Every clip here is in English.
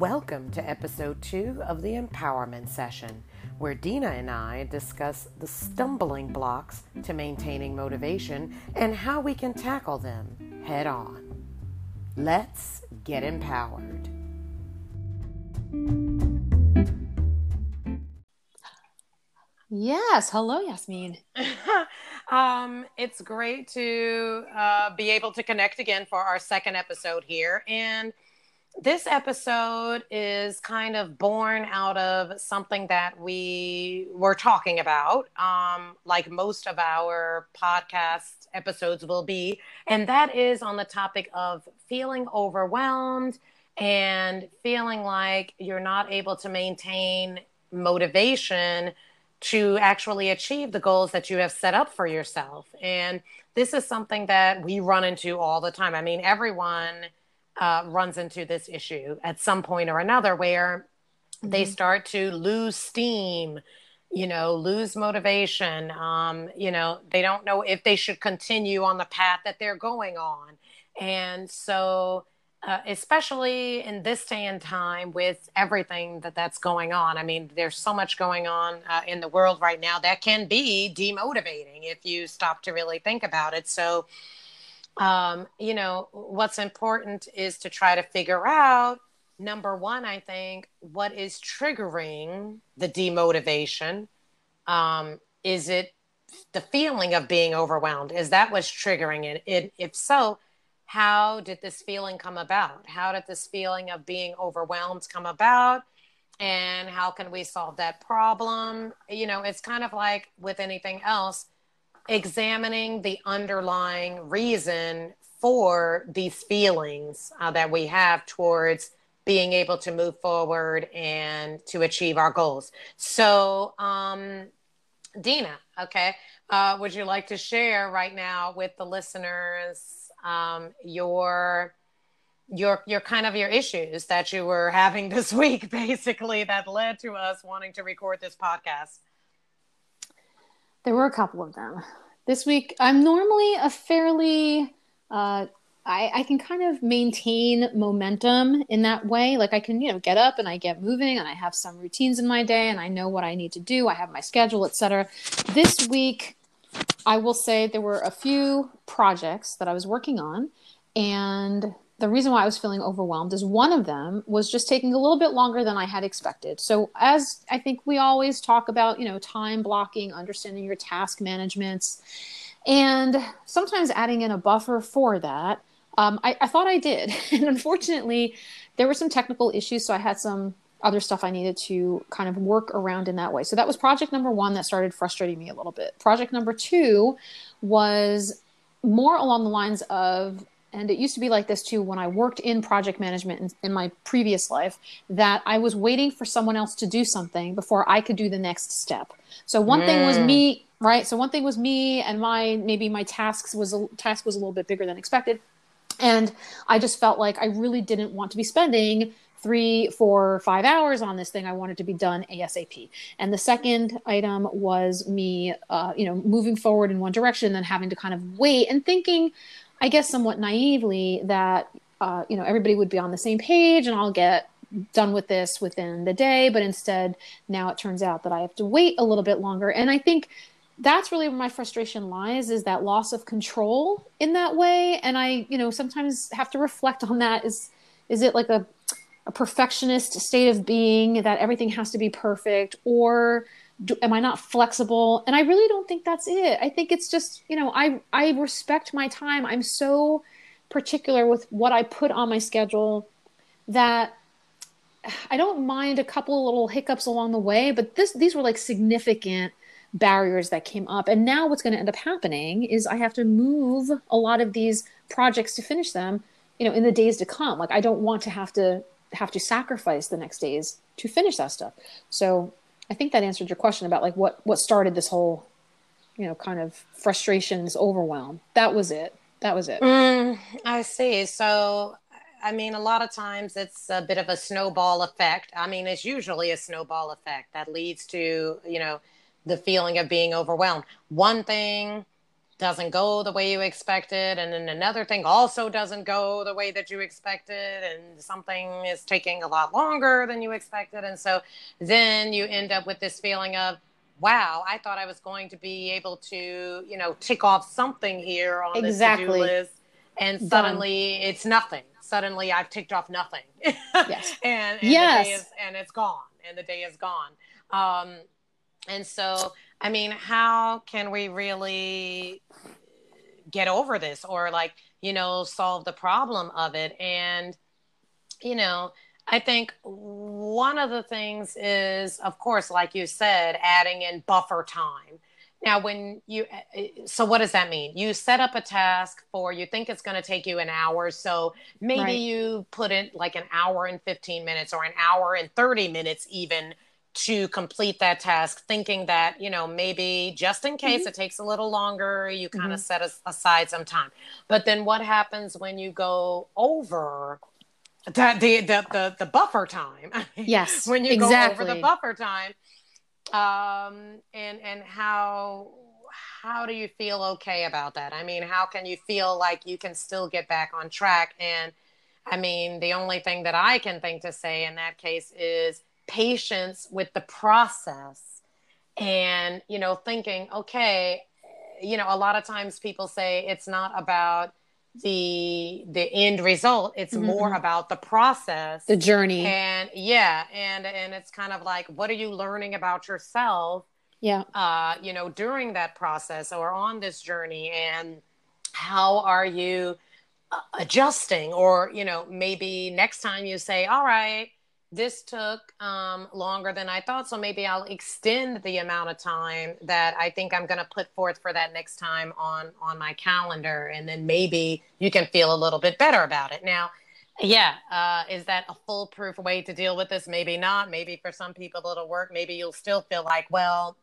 Welcome to episode two of the Empowerment Session, where Dina and I discuss the stumbling blocks to maintaining motivation and how we can tackle them head on. Let's get empowered. Yes. Hello, Yasmin. um, it's great to uh, be able to connect again for our second episode here. And this episode is kind of born out of something that we were talking about, um, like most of our podcast episodes will be. And that is on the topic of feeling overwhelmed and feeling like you're not able to maintain motivation to actually achieve the goals that you have set up for yourself. And this is something that we run into all the time. I mean, everyone uh, runs into this issue at some point or another where mm-hmm. they start to lose steam you know lose motivation um, you know they don't know if they should continue on the path that they're going on and so uh, especially in this day and time with everything that that's going on. I mean, there's so much going on uh, in the world right now that can be demotivating if you stop to really think about it. So, um, you know, what's important is to try to figure out number one, I think, what is triggering the demotivation? Um, is it the feeling of being overwhelmed? Is that what's triggering it? it if so, how did this feeling come about? How did this feeling of being overwhelmed come about? And how can we solve that problem? You know, it's kind of like with anything else, examining the underlying reason for these feelings uh, that we have towards being able to move forward and to achieve our goals. So, um, Dina, okay, uh, would you like to share right now with the listeners um, your your your kind of your issues that you were having this week basically that led to us wanting to record this podcast there were a couple of them this week i'm normally a fairly uh, I, I can kind of maintain momentum in that way. Like I can, you know, get up and I get moving and I have some routines in my day and I know what I need to do. I have my schedule, etc. This week, I will say there were a few projects that I was working on, and the reason why I was feeling overwhelmed is one of them was just taking a little bit longer than I had expected. So, as I think we always talk about, you know, time blocking, understanding your task managements, and sometimes adding in a buffer for that. Um, I, I thought I did. And unfortunately, there were some technical issues. So, I had some other stuff I needed to kind of work around in that way. So that was project number one that started frustrating me a little bit. Project number two was more along the lines of, and it used to be like this too when I worked in project management in, in my previous life, that I was waiting for someone else to do something before I could do the next step. So one mm. thing was me, right? So one thing was me and my maybe my tasks was a task was a little bit bigger than expected. And I just felt like I really didn't want to be spending three, four, five hours on this thing. I wanted to be done ASAP. And the second item was me, uh, you know, moving forward in one direction, and then having to kind of wait and thinking, I guess, somewhat naively that, uh, you know, everybody would be on the same page and I'll get done with this within the day. But instead, now it turns out that I have to wait a little bit longer. And I think that's really where my frustration lies is that loss of control in that way and i you know sometimes have to reflect on that is is it like a a perfectionist state of being that everything has to be perfect or do, am i not flexible? And i really don't think that's it. I think it's just you know i i respect my time. I'm so particular with what i put on my schedule that i don't mind a couple little hiccups along the way but this these were like significant barriers that came up. And now what's going to end up happening is i have to move a lot of these projects to finish them you know in the days to come. Like i don't want to have to have to sacrifice the next days to finish that stuff. So I think that answered your question about like what what started this whole, you know, kind of frustrations, overwhelm. That was it. That was it. Mm, I see. So I mean, a lot of times it's a bit of a snowball effect. I mean, it's usually a snowball effect that leads to, you know, the feeling of being overwhelmed. One thing doesn't go the way you expected and then another thing also doesn't go the way that you expected and something is taking a lot longer than you expected and so then you end up with this feeling of wow i thought i was going to be able to you know tick off something here on exactly. this to-do list and suddenly Done. it's nothing suddenly i've ticked off nothing yes and, and yes. Is, and it's gone and the day is gone um, and so I mean, how can we really get over this or like, you know, solve the problem of it? And, you know, I think one of the things is, of course, like you said, adding in buffer time. Now, when you, so what does that mean? You set up a task for, you think it's going to take you an hour. So maybe right. you put it like an hour and 15 minutes or an hour and 30 minutes even to complete that task thinking that you know maybe just in case mm-hmm. it takes a little longer you kind of mm-hmm. set aside some time but then what happens when you go over that the, the the the buffer time yes when you exactly. go over the buffer time um and and how how do you feel okay about that i mean how can you feel like you can still get back on track and i mean the only thing that i can think to say in that case is patience with the process and you know thinking okay you know a lot of times people say it's not about the the end result. It's mm-hmm. more about the process. The journey. And yeah and and it's kind of like what are you learning about yourself yeah. uh you know during that process or on this journey? And how are you uh, adjusting? Or you know maybe next time you say all right this took um, longer than I thought. So maybe I'll extend the amount of time that I think I'm going to put forth for that next time on on my calendar, and then maybe you can feel a little bit better about it. Now, yeah, uh, is that a foolproof way to deal with this? Maybe not. Maybe for some people it'll work. Maybe you'll still feel like, well,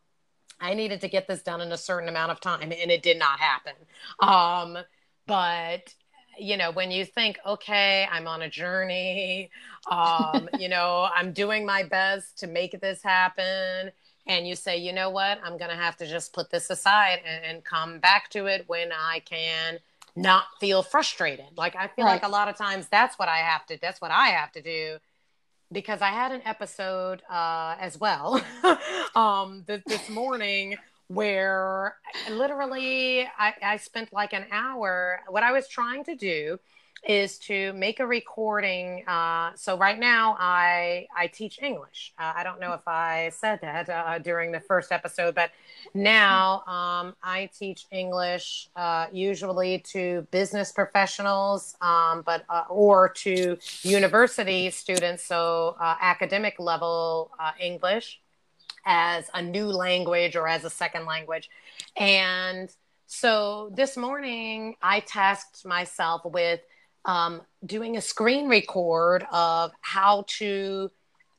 I needed to get this done in a certain amount of time, and it did not happen. Um, but you know, when you think, okay, I'm on a journey, um, you know, I'm doing my best to make this happen. And you say, you know what, I'm going to have to just put this aside and, and, come back to it when I can not feel frustrated. Like, I feel right. like a lot of times that's what I have to, that's what I have to do because I had an episode uh, as well um, th- this morning where literally I, I spent like an hour. What I was trying to do is to make a recording. Uh, so right now I I teach English. Uh, I don't know if I said that uh, during the first episode, but now um, I teach English uh, usually to business professionals, um, but uh, or to university students, so uh, academic level English as a new language or as a second language. And so this morning, I tasked myself with um, doing a screen record of how to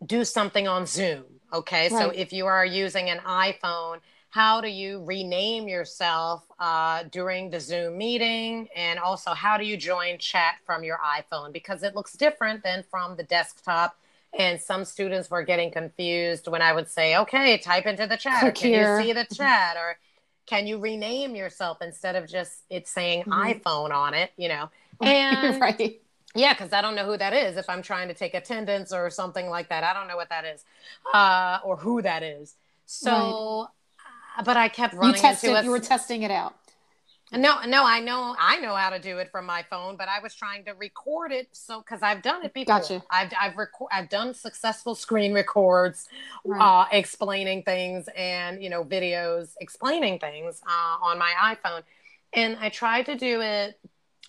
do something on Zoom. Okay. Right. So if you are using an iPhone, how do you rename yourself uh, during the Zoom meeting? And also, how do you join chat from your iPhone? Because it looks different than from the desktop and some students were getting confused when I would say, okay, type into the chat, Click can here. you see the chat, or can you rename yourself instead of just it saying mm-hmm. iPhone on it, you know? And right. yeah, because I don't know who that is if I'm trying to take attendance or something like that. I don't know what that is uh, or who that is. So, right. Uh, but I kept running you tested, into You were testing it out. No, no, I know, I know how to do it from my phone, but I was trying to record it so because I've done it before. Gotcha. I've I've record I've done successful screen records, right. uh, explaining things and you know videos explaining things uh, on my iPhone, and I tried to do it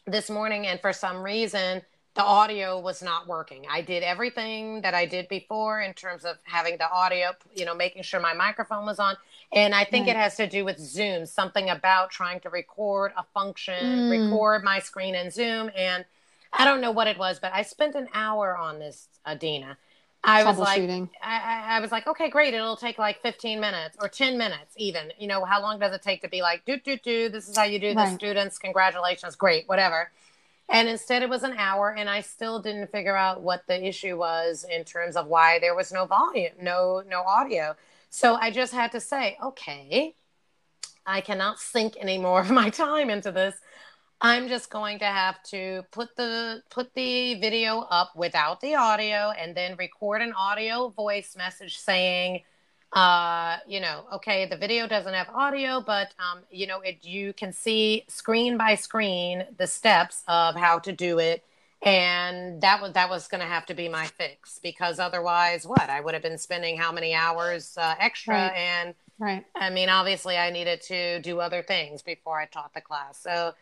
this morning, and for some reason the audio was not working. I did everything that I did before in terms of having the audio, you know, making sure my microphone was on and I think right. it has to do with Zoom, something about trying to record a function, mm. record my screen in Zoom. And I don't know what it was, but I spent an hour on this, Adina. I was like, I, I, was like, okay, great. It'll take like 15 minutes or 10 minutes, even. You know, how long does it take to be like, do, do, do, this is how you do right. this, students, congratulations, great, whatever. And instead, it was an hour, and I still didn't figure out what the issue was in terms of why there was no volume, no, no audio. So I just had to say, okay, I cannot sink any more of my time into this. I'm just going to have to put the put the video up without the audio and then record an audio voice message saying uh you know okay the video doesn't have audio but um you know it you can see screen by screen the steps of how to do it and that was that was going to have to be my fix because otherwise what i would have been spending how many hours uh, extra Right. and Right. i mean obviously i needed to do other things before i taught the class so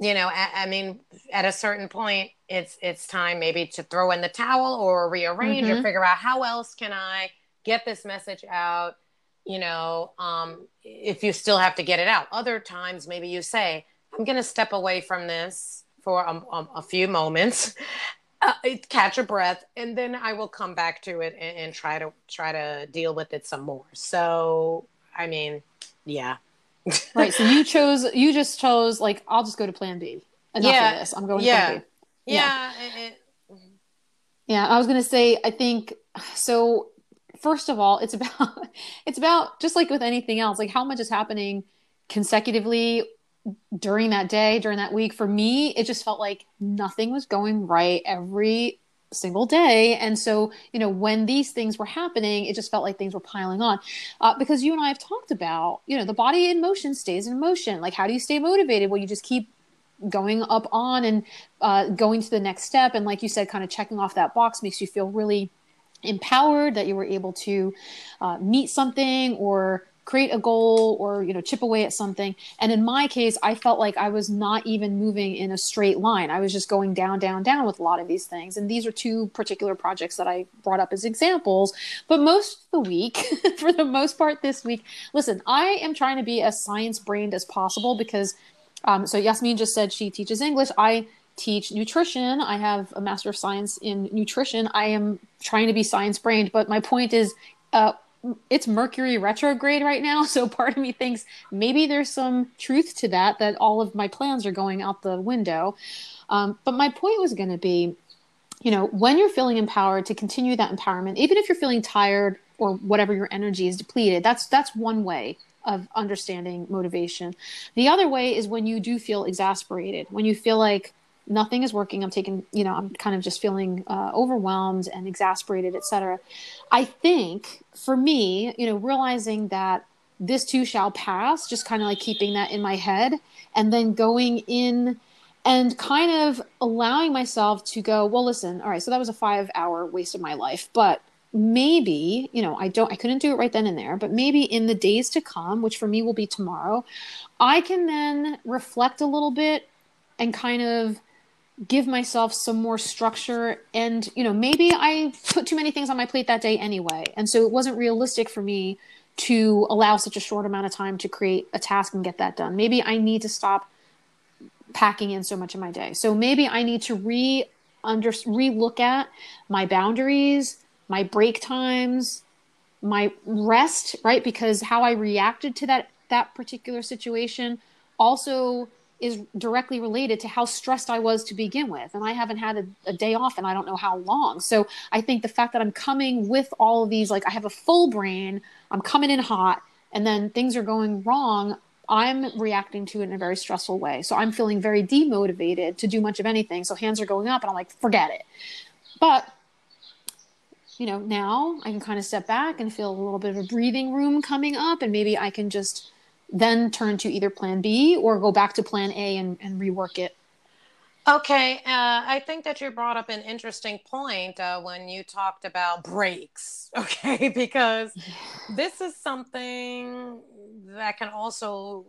you know I, I mean at a certain point it's it's time maybe to throw in the towel or rearrange or Mhm. figure out how else can i get this message out you know um if you still have to get it out other times maybe you say i'm going to step away from this for a, a, a few moments uh, catch a breath and then i will come back to it and, and try to try to deal with it some more so i mean yeah Right. So you chose. You just chose like I'll just go to Plan B. Enough Yeah. of this. I'm going to Yeah. Plan B. yeah, it, it, Yeah, I was gonna say, I think so. First of all, it's about it's about just like with anything else, like how much is happening consecutively during that day, during that week. For me, it just felt like nothing was going right every single day, and so you know when these things were happening, it just felt like things were piling on. Uh, because you and I have talked about, you know, the body in motion stays in motion. Like, how do you stay motivated? Well, you just keep going up on and uh, going to the next step and like you said kind of checking off that box makes you feel really empowered that you were able to uh, meet something or create a goal or you know chip away at something. And in my case i felt like i was not even moving in a straight line. I was just going down down down with a lot of these things. And these are two particular projects that i brought up as examples. But most of the week for the most part this week listen i am trying to be as science brained as possible because um, so Yasmin just said she teaches English. I teach nutrition. I have a Master of Science in nutrition. I am trying to be science brained, but my point is, uh, it's Mercury retrograde right now. So part of me thinks maybe there's some truth to that, that all of my plans are going out the window. Um, but my point was going to be, you know, when you're feeling empowered to continue that empowerment, even if you're feeling tired or whatever your energy is depleted, that's that's one way of understanding motivation. The other way is when you do feel exasperated, when you feel like nothing is working. I'm taking, you know, I'm kind of just feeling uh, overwhelmed and exasperated, etc. I think for me, you know, realizing that this too shall pass, just kind of like keeping that in my head, and then going in and kind of allowing myself to go, well, listen, all right, so that was a five hour waste of my life, but maybe you know i don't i couldn't do it right then and there but maybe in the days to come which for me will be tomorrow i can then reflect a little bit and kind of give myself some more structure and you know maybe i put too many things on my plate that day anyway. And so it wasn't realistic for me to allow such a short amount of time to create a task and get that done. Maybe i need to stop packing in so much of my day. So maybe i need to re under re look at my boundaries my break times, my rest, right? Because how I reacted to that that particular situation. Also is directly related to how stressed I was to begin with. And I haven't had a, a, day off and I don't know how long. So I think the fact that I'm coming with all of these, like I have a full brain, I'm coming in hot, and then things are going wrong. I'm reacting to it in a very stressful way. So I'm feeling very demotivated to do much of anything. So hands are going up and I'm like, forget it. But you know, now I can kind of step back and feel a little bit of a breathing room coming up, and maybe I can just then turn to either plan B or go back to plan A and, and rework it. Okay, uh, I think that you brought up an interesting point uh, when you talked about breaks. Okay, because this is something that can also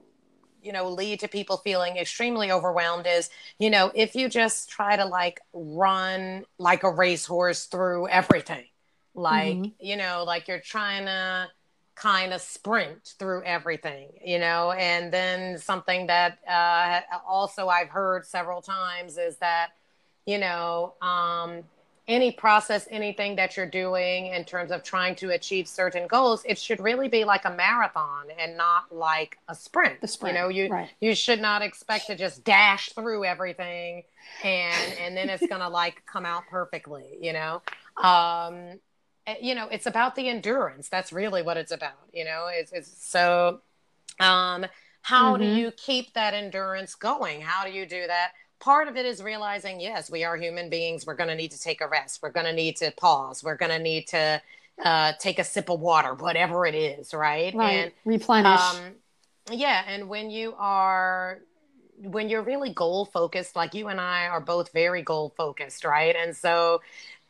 you know lead to people feeling extremely overwhelmed is you know if you just try to like run like a racehorse through everything like mm-hmm. you know like you're trying to kind of sprint through everything you know? And then something that uh, also i've heard several times is that you know um, any process anything that you're doing in terms of trying to achieve certain goals it should really be like a marathon and not like a sprint, the sprint you know you right. you should not expect to just dash through everything and and then it's gonna like come out perfectly you know? Um you know it's about the endurance that's really what it's about you know it's, it's so um how mm-hmm. do you keep that endurance going? How do you do that? Part of it is realizing, yes, we are human beings. We're going to need to take a rest. We're going to need to pause. We're going to need to uh, take a sip of water, whatever it is, right? Right. And, Replenish. Um, yeah. And when you are when you're really goal focused, like you and I are both very goal focused, right? And so,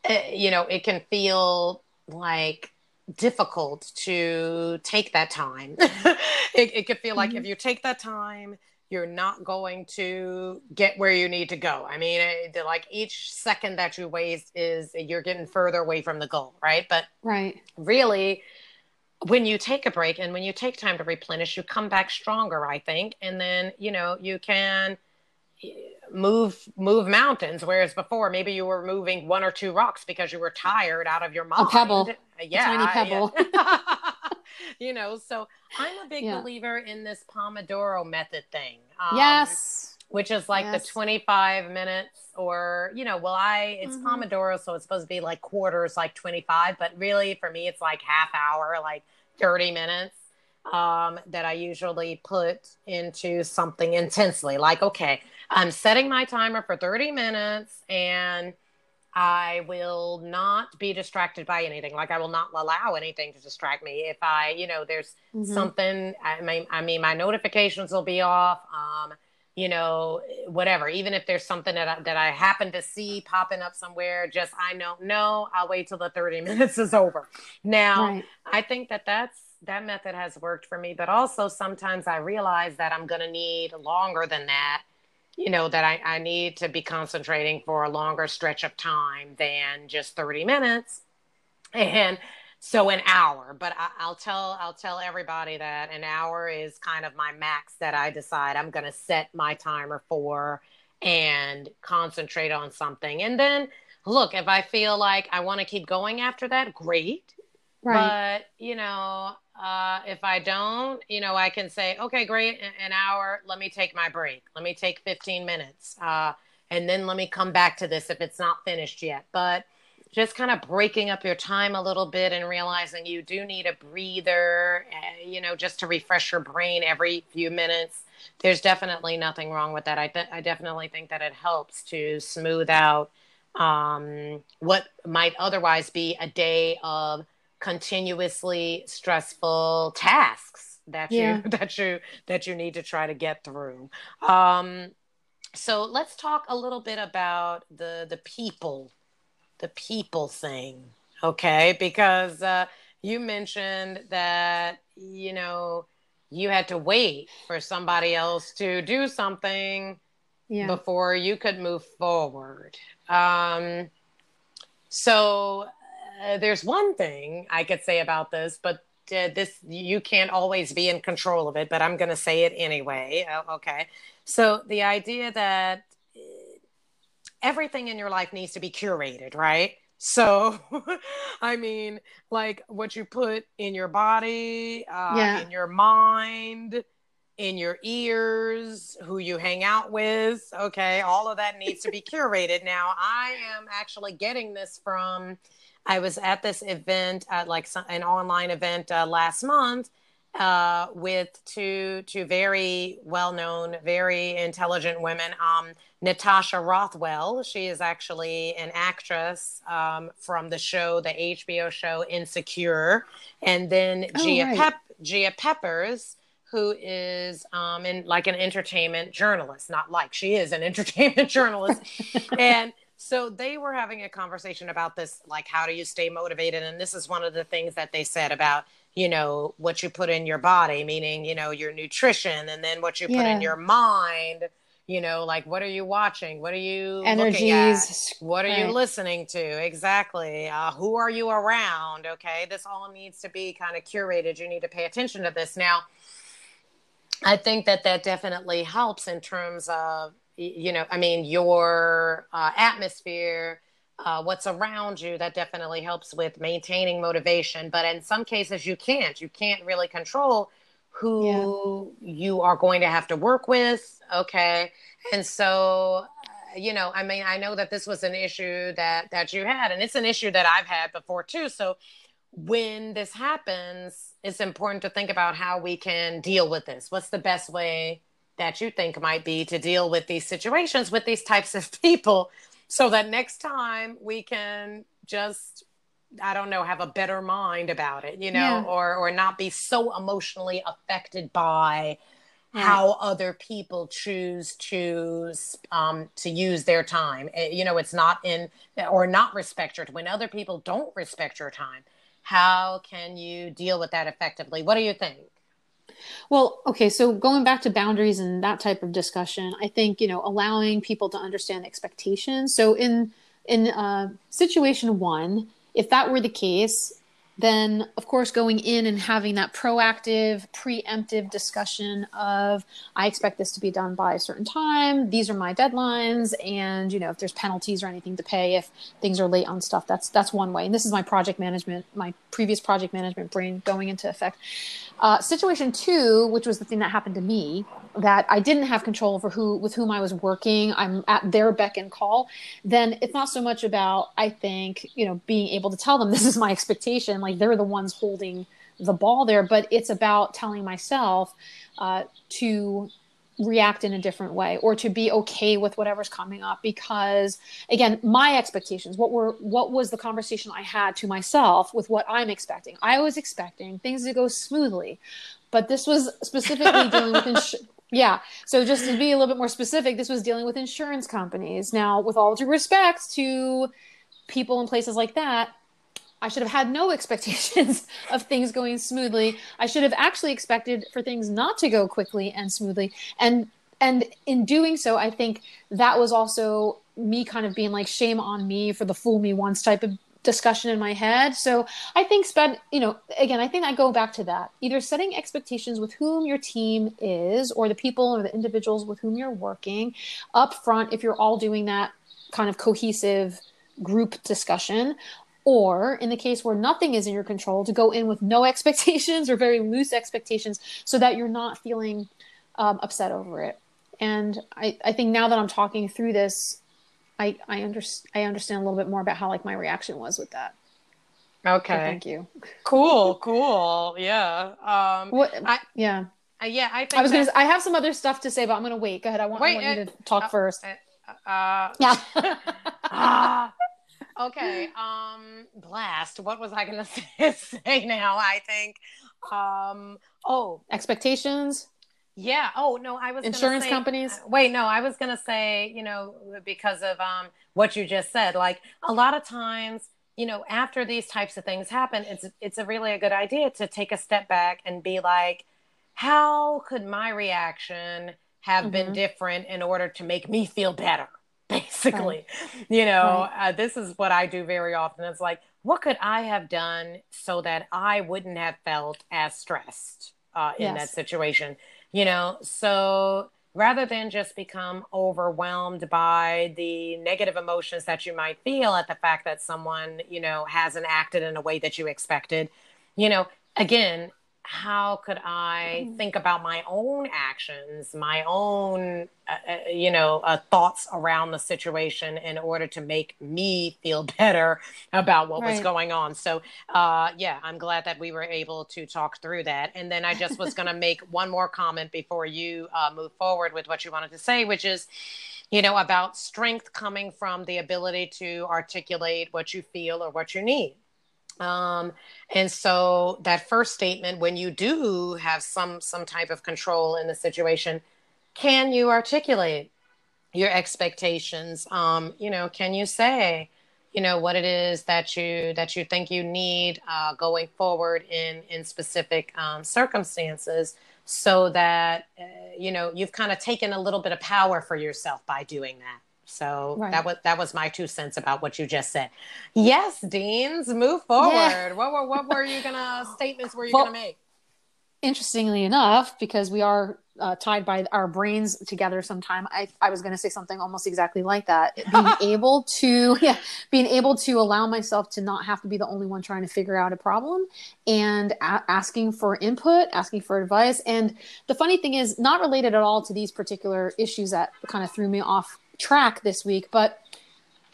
uh, you know, it can feel like difficult to take that time. it, it could feel like mm-hmm. if you take that time, you're not going to get where you need to go. I mean, it, like each second that you waste is you're getting further away from the goal, right? But right, really, when you take a break and when you take time to replenish, you come back stronger, I think. And then, you know, you can move move mountains whereas before maybe you were moving one or two rocks because you were tired out of your mind a pebble yeah a tiny pebble yeah. you know so i'm a big yeah. believer in this pomodoro method thing um, yes which is like yes. the 25 minutes or you know well i it's mm-hmm. pomodoro so it's supposed to be like quarters like 25 but really for me it's like half hour like 30 minutes um, that I usually put into something intensely. Like, okay, I'm setting my timer for 30 minutes and I will not be distracted by anything. Like I will not allow anything to distract me. If I, you know, there's mm-hmm. something, I mean, I mean, my notifications will be off. Um, you know, whatever. Even if there's something that I, that I happen to see popping up somewhere, just I don't know. I'll wait till the 30 minutes is over. Now, right. I think that that's that method has worked for me, but also sometimes I realize that I'm going to need longer than that. You know, that I, I need to be concentrating for a longer stretch of time than just 30 minutes. And so an hour, but I, will tell I'll tell everybody that an hour is kind of my max that I decide I'm going to set my timer for and concentrate on something. And then look, if I feel like I want to keep going after that, great. Right. But you know, uh, if I don't, you know, I can say, okay, great, an hour. Let me take my break. Let me take 15 minutes. Uh, and then let me come back to this if it's not finished yet. But just kind of breaking up your time a little bit and realizing you do need a breather, uh, you know, just to refresh your brain every few minutes. There's definitely nothing wrong with that. I, th- I definitely think that it helps to smooth out um, what might otherwise be a day of continuously stressful tasks that yeah. you that you that you need to try to get through um so let's talk a little bit about the the people the people thing okay because uh you mentioned that you know you had to wait for somebody else to do something yeah. before you could move forward um so uh, there's one thing I could say about this, but uh, this you can't always be in control of it. But I'm going to say it anyway. Uh, okay, so the idea that uh, everything in your life needs to be curated, right? So, I mean, like what you put in your body, uh, yeah. in your mind, in your ears, who you hang out with. Okay, all of that needs to be curated. Now, I am actually getting this from I was at this event, at like some, an online event uh, last month uh, with two two very well known, very intelligent women. Um, Natasha Rothwell, she is actually an actress um, from the show, the HBO show Insecure, and then oh, Gia right. Pep Gia Peppers who is um, in like an entertainment journalist, not like she is an entertainment journalist, and so they were having a conversation about this, like how do you stay motivated? And this is one of the things that they said about, you know, what you put in your body, meaning, you know, your nutrition, and then what you put yeah. in your mind. You know, like what are you watching? What are you energies? What are right. you listening to? Exactly. Uh, who are you around? Okay, this all needs to be kind of curated. You need to pay attention to this now. I think that that definitely helps in terms of you know, I mean, your uh, atmosphere, uh, what's around you, that definitely helps with maintaining motivation. But in some cases, you can't. You can't really control who yeah. you are going to have to work with. Okay. And so, uh, you know, I mean, I know that this was an issue that that you had, and it's an issue that I've had before too. So, when this happens, it's important to think about how we can deal with this. What's the best way that you think might be to deal with these situations with these types of people so that next time we can just I don't know, have a better mind about it, you know, yeah. or or not be so emotionally affected by right. how other people choose to um, to use their time. Eh, you know, it's not in or not respect your when other people don't respect your time. How can you deal with that effectively? What do you think? Well, okay, so going back to boundaries and that type of discussion, I think you know allowing people to understand expectations. So in in uh, situation one, if that were the case, then of course going in and having that proactive preemptive discussion of i expect this to be done by a certain time. These are my deadlines. And you know if there's penalties or anything to pay if things are late on stuff that's that's one way. And this is my project management my previous project management brain going into effect uh, situation two which was the thing that happened to me that I didn't have control over who with whom I was working, I'm at their beck and call, then it's not so much about I think, you know, being able to tell them this is my expectation, like they're the ones holding the ball there, but it's about telling myself uh, to react in a different way or to be okay with whatever's coming up because again my expectations what were what was the conversation i had to myself with what i'm expecting i was expecting things to go smoothly but this was specifically dealing with ins- yeah. So just to be a little bit more specific, this was dealing with insurance companies. Now, with all due respect to people in places like that, I should have had no expectations of things going smoothly. I should have actually expected for things not to go quickly and smoothly. And and in doing so, I think that was also me kind of being like shame on me for the fool me once type of discussion in my head. So I think spend, you know, again, I think I go back to that. Either setting expectations with whom your team is or the people or the individuals with whom you're working up front if you're all doing that kind of cohesive group discussion or in the case where nothing is in your control to go in with no expectations or very loose expectations so that you're not feeling um, upset over it and I, I think now that i'm talking through this I I, under, I understand a little bit more about how like my reaction was with that. Okay. So thank you. Cool. Cool. Yeah. Um. What? I, yeah. Uh, yeah. I think I was gonna. I have some other stuff to say, but I'm gonna wait. Go ahead. I want, wait, I want uh, you to talk uh, first. Uh, uh yeah. ah, okay. Um. Blast. What was I gonna say, say now? I think. Um. Oh. Expectations. Yeah. Oh no, I was insurance say, companies. Uh, wait, no, I was gonna say, you know, because of um what you just said. Like a lot of times, you know, after these types of things happen, it's it's a really a good idea to take a step back and be like, how could my reaction have mm-hmm. been different in order to make me feel better? Basically, right. you know, right. uh, this is what I do very often. It's like, what could I have done so that I wouldn't have felt as stressed uh, in yes. that situation? you know so rather than just become overwhelmed by the negative emotions that you might feel at the fact that someone you know hasn't acted in a way that you expected you know again how could I mm-hmm. think about my own actions, my own, uh, uh, you know, uh, thoughts around the situation in order to make me feel better about what right. was going on? So, uh, yeah, I'm glad that we were able to talk through that. And then I just was going to make one more comment before you uh, move forward with what you wanted to say, which is, you know, about strength coming from the ability to articulate what you feel or what you need um, and so that first statement when you do have some some type of control in the situation can you articulate your expectations? Um, you know can you say you know what it is that you that you think you need uh, going forward in in specific um, circumstances so that uh, you know you've kind of taken a little bit of power for yourself by doing that so right. that was that was my two cents about what you just said. Yes, Deans, move forward. Yeah. What were what were you gonna statements were you well, gonna make? Interestingly enough, because we are uh, tied by our brains together sometime i, I was going to say something almost exactly like that being able to yeah being able to allow myself to not have to be the only one trying to figure out a problem and a- asking for input asking for advice and the funny thing is not related at all to these particular issues that kind of threw me off track this week, but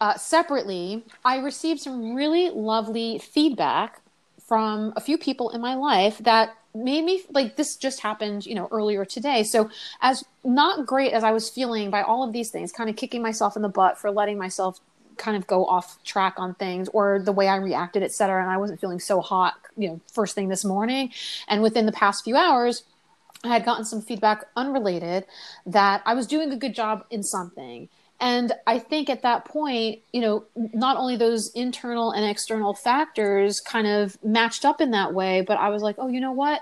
uh, separately, I received some really lovely feedback from a few people in my life that made me like this just happened, you know, earlier today. So as not great as I was feeling by all of these things, kind of kicking myself in the butt for letting myself kind of go off track on things or the way I reacted, et cetera. And I wasn't feeling so hot, you know, first thing this morning. And within the past few hours, I had gotten some feedback unrelated that I was doing a good job in something. And I think at that point, you know, not only those internal and external factors kind of matched up in that way, but I was like, oh, you know what?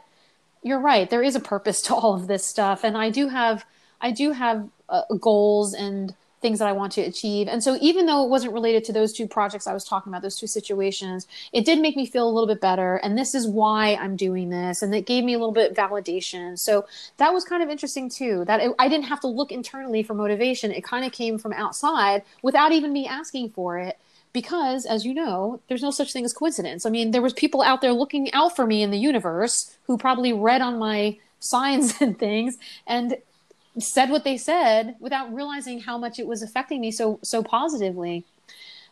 You're right. There is a purpose to all of this stuff. And I do have, I do have uh, goals and things that I want to achieve. And so even though it wasn't related to those two projects I was talking about, those two situations, it did make me feel a little bit better. And this is why I'm doing this. And it gave me a little bit of validation. So that was kind of interesting too, that it, I didn't have to look internally for motivation. It kind of came from outside without even me asking for it because as you know there's no such thing as coincidence i mean there was people out there looking out for me in the universe who probably read on my signs and things and said what they said without realizing how much it was affecting me so so positively.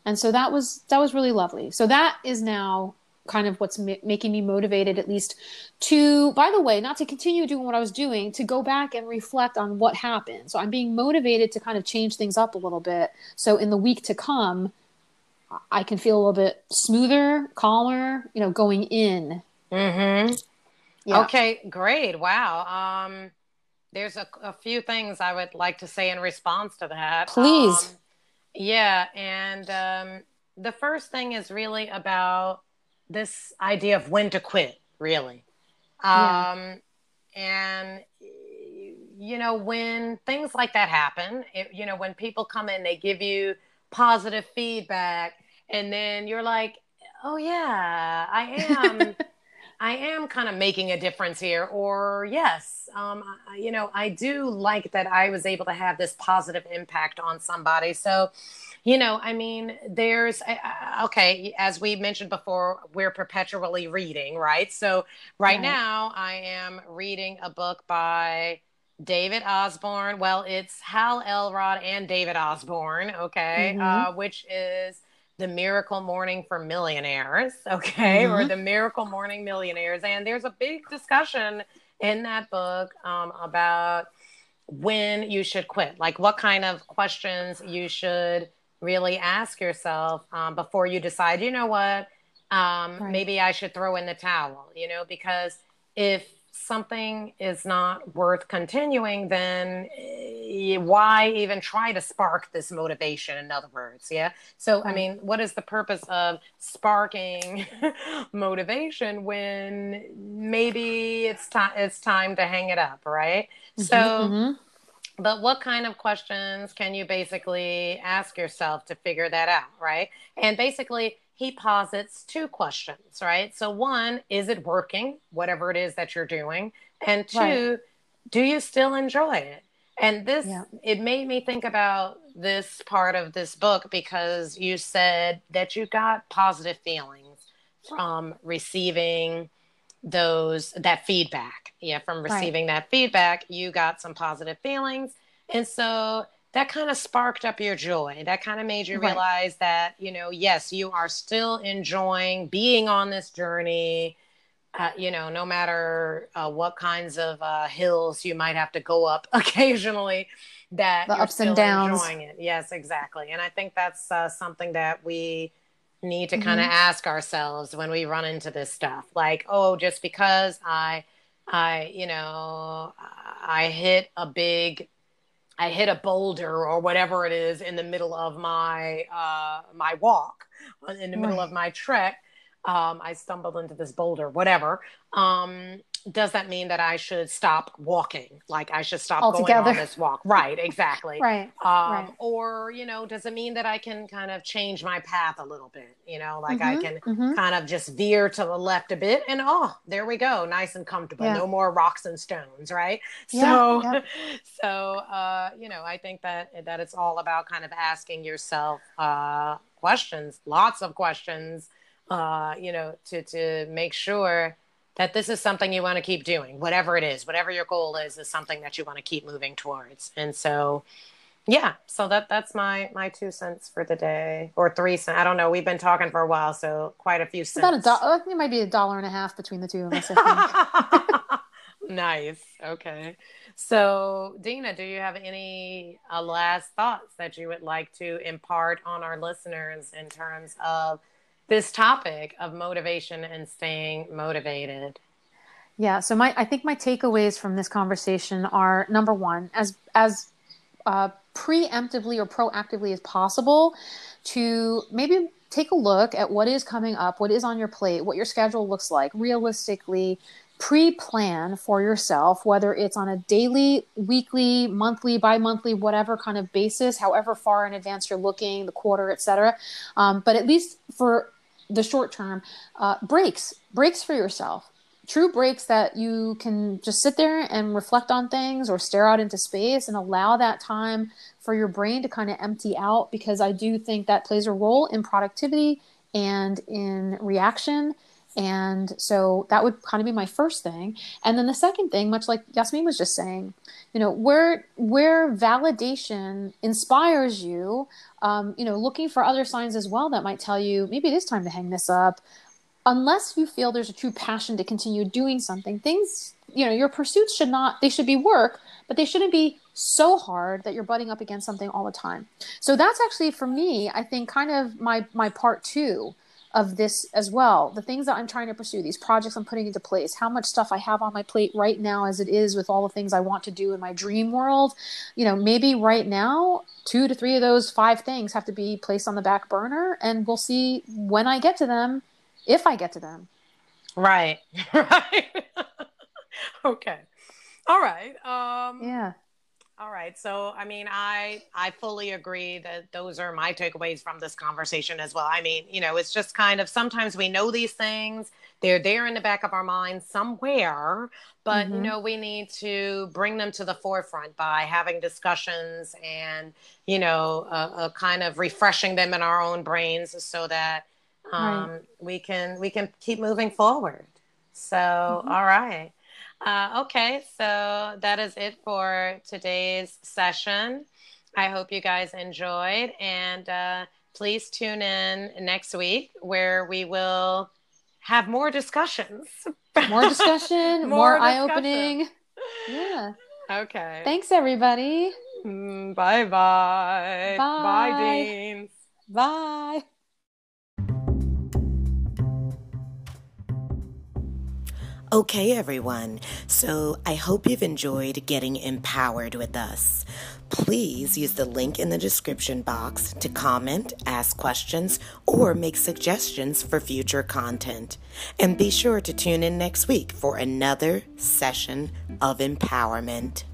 And so that was that was really lovely. So that is now kind of what's ma- making me motivated at least to by the way not to continue doing what i was doing to go back and reflect on what happened. So i'm being motivated to kind of change things up a little bit. So in the week to come i can feel a little bit smoother calmer you know going in. Mm-hmm. Yeah. okay great. Wow. Um there's a, a, few things I would like to say in response to that. Please. Um, yeah. And um, the first thing is really about this idea of when to quit, really. Um, yeah. And, you know, when things like that happen, it, you know, when people come in, they give you positive feedback, and then you're like, oh, yeah, I am. I am kind of making a difference here, or yes, um, I, you know, I do like that I was able to have this positive impact on somebody. So, you know, I mean, there's okay, as we mentioned before, we're perpetually reading, right? So, right, right. now, I am reading a book by David Osborne. Well, it's Hal Elrod and David Osborne, okay, mm-hmm. uh, which is the miracle morning for millionaires okay mm-hmm. or the miracle morning millionaires and there's a big discussion in that book um, about when you should quit like what kind of questions you should really ask yourself um, before you decide you know what um, right. maybe i should throw in the towel you know because if something is not worth continuing, then eh, why even try to spark this motivation? In other words, yeah. So, I mean, what is the purpose of sparking motivation when maybe it's time it's time to hang it up, right? Mm-hmm, so. Mm-hmm. But what kind of questions can you basically ask yourself to figure that out, right? And basically, he posits two questions, right? So, one, is it working, whatever it is that you're doing? And two, right. do you still enjoy it? And this, yeah. it made me think about this part of this book because you said that you got positive feelings from receiving those, that feedback. Yeah, from receiving right. that feedback, you got some positive feelings. And so that kind of sparked up your joy. That kind of made you right. realize that, you know, yes, you are still enjoying being on this journey. Uh, you know, no matter uh, what kinds of uh, hills you might have to go up occasionally, that the ups and downs. Enjoying it. Yes, exactly. And I think that's uh, something that we need to mm-hmm. kind of ask ourselves when we run into this stuff. Like, oh, just because I, I, you know, I hit a big I hit a boulder or whatever it is in the middle of my uh, my walk, uh, in the middle right. of my trek. Um, I stumbled into this boulder, whatever. Um, does that mean that I should stop walking? Like I should stop Altogether. going on this walk? Right, exactly. right, um, right. Or you know, does it mean that I can kind of change my path a little bit? You know, like mm-hmm, I can mm-hmm. kind of just veer to the left a bit, and oh, there we go, nice and comfortable. Yeah. No more rocks and stones, right? Yeah, so, yeah. so uh, you know, I think that that it's all about kind of asking yourself uh, questions, lots of questions. Uh, you know, to to make sure that this is something you want to keep doing, whatever it is, whatever your goal is, is something that you want to keep moving towards. And so, yeah so that that's my my two cents for the day or three cents i don't know we've been talking for a while so quite a few cents about a dollar it might be a dollar and a half between the two of us nice okay. So dina do you have any uh, last thoughts that you would like to impart on our listeners in terms of this topic of motivation and staying motivated yeah so my i think my takeaways from this conversation are number one as as uh, preemptively or proactively as possible to maybe take a look at what is coming up, what is on your plate, what your schedule looks like realistically. Pre plan for yourself, whether it's on a daily, weekly, monthly, bi monthly, whatever kind of basis, however far in advance you're looking, the quarter, etc. Um, but at least for the short term, uh, breaks, breaks for yourself true breaks that you can just sit there and reflect on things or stare out into space and allow that time for your brain to kind of empty out because I do think that plays a role in productivity and in reaction. And so that would kind of be my first thing. And then the second thing, much like Yasmin was just saying, you know, where where validation inspires you, um, you know, looking for other signs as well that might tell you maybe it is time to hang this up unless you feel there's a true passion to continue doing something, things, you know, your pursuits should not, they should be work, but they shouldn't be so hard that you're butting up against something all the time. So that's actually for me, I think kind of my my part 2 of this as well. The things that I'm trying to pursue, these projects I'm putting into place, how much stuff I have on my plate right now as it is with all the things I want to do in my dream world. You know, maybe right now, two to three of those five things have to be placed on the back burner and we'll see when I get to them if I get to them. Right. Right. okay. All right. Um Yeah. All right. So, I mean, I I fully agree that those are my takeaways from this conversation as well. I mean, you know, it's just kind of sometimes we know these things, they're there in the back of our minds somewhere, but mm-hmm. you know, we need to bring them to the forefront by having discussions and, you know, a kind of refreshing them in our own brains so that um, right. we can we can keep moving forward. So, mm-hmm. all right. Uh, okay, so that is it for today's session. I hope you guys enjoyed, and uh, please tune in next week where we will have more discussions. More discussion, more, more eye opening. Yeah. Okay. Thanks, everybody. Mm, bye bye. Bye. Bye, Deans. Bye. Okay, everyone. So I hope you've enjoyed getting empowered with us. Please use the link in the description box to comment, ask questions, or make suggestions for future content. And be sure to tune in next week for another session of empowerment.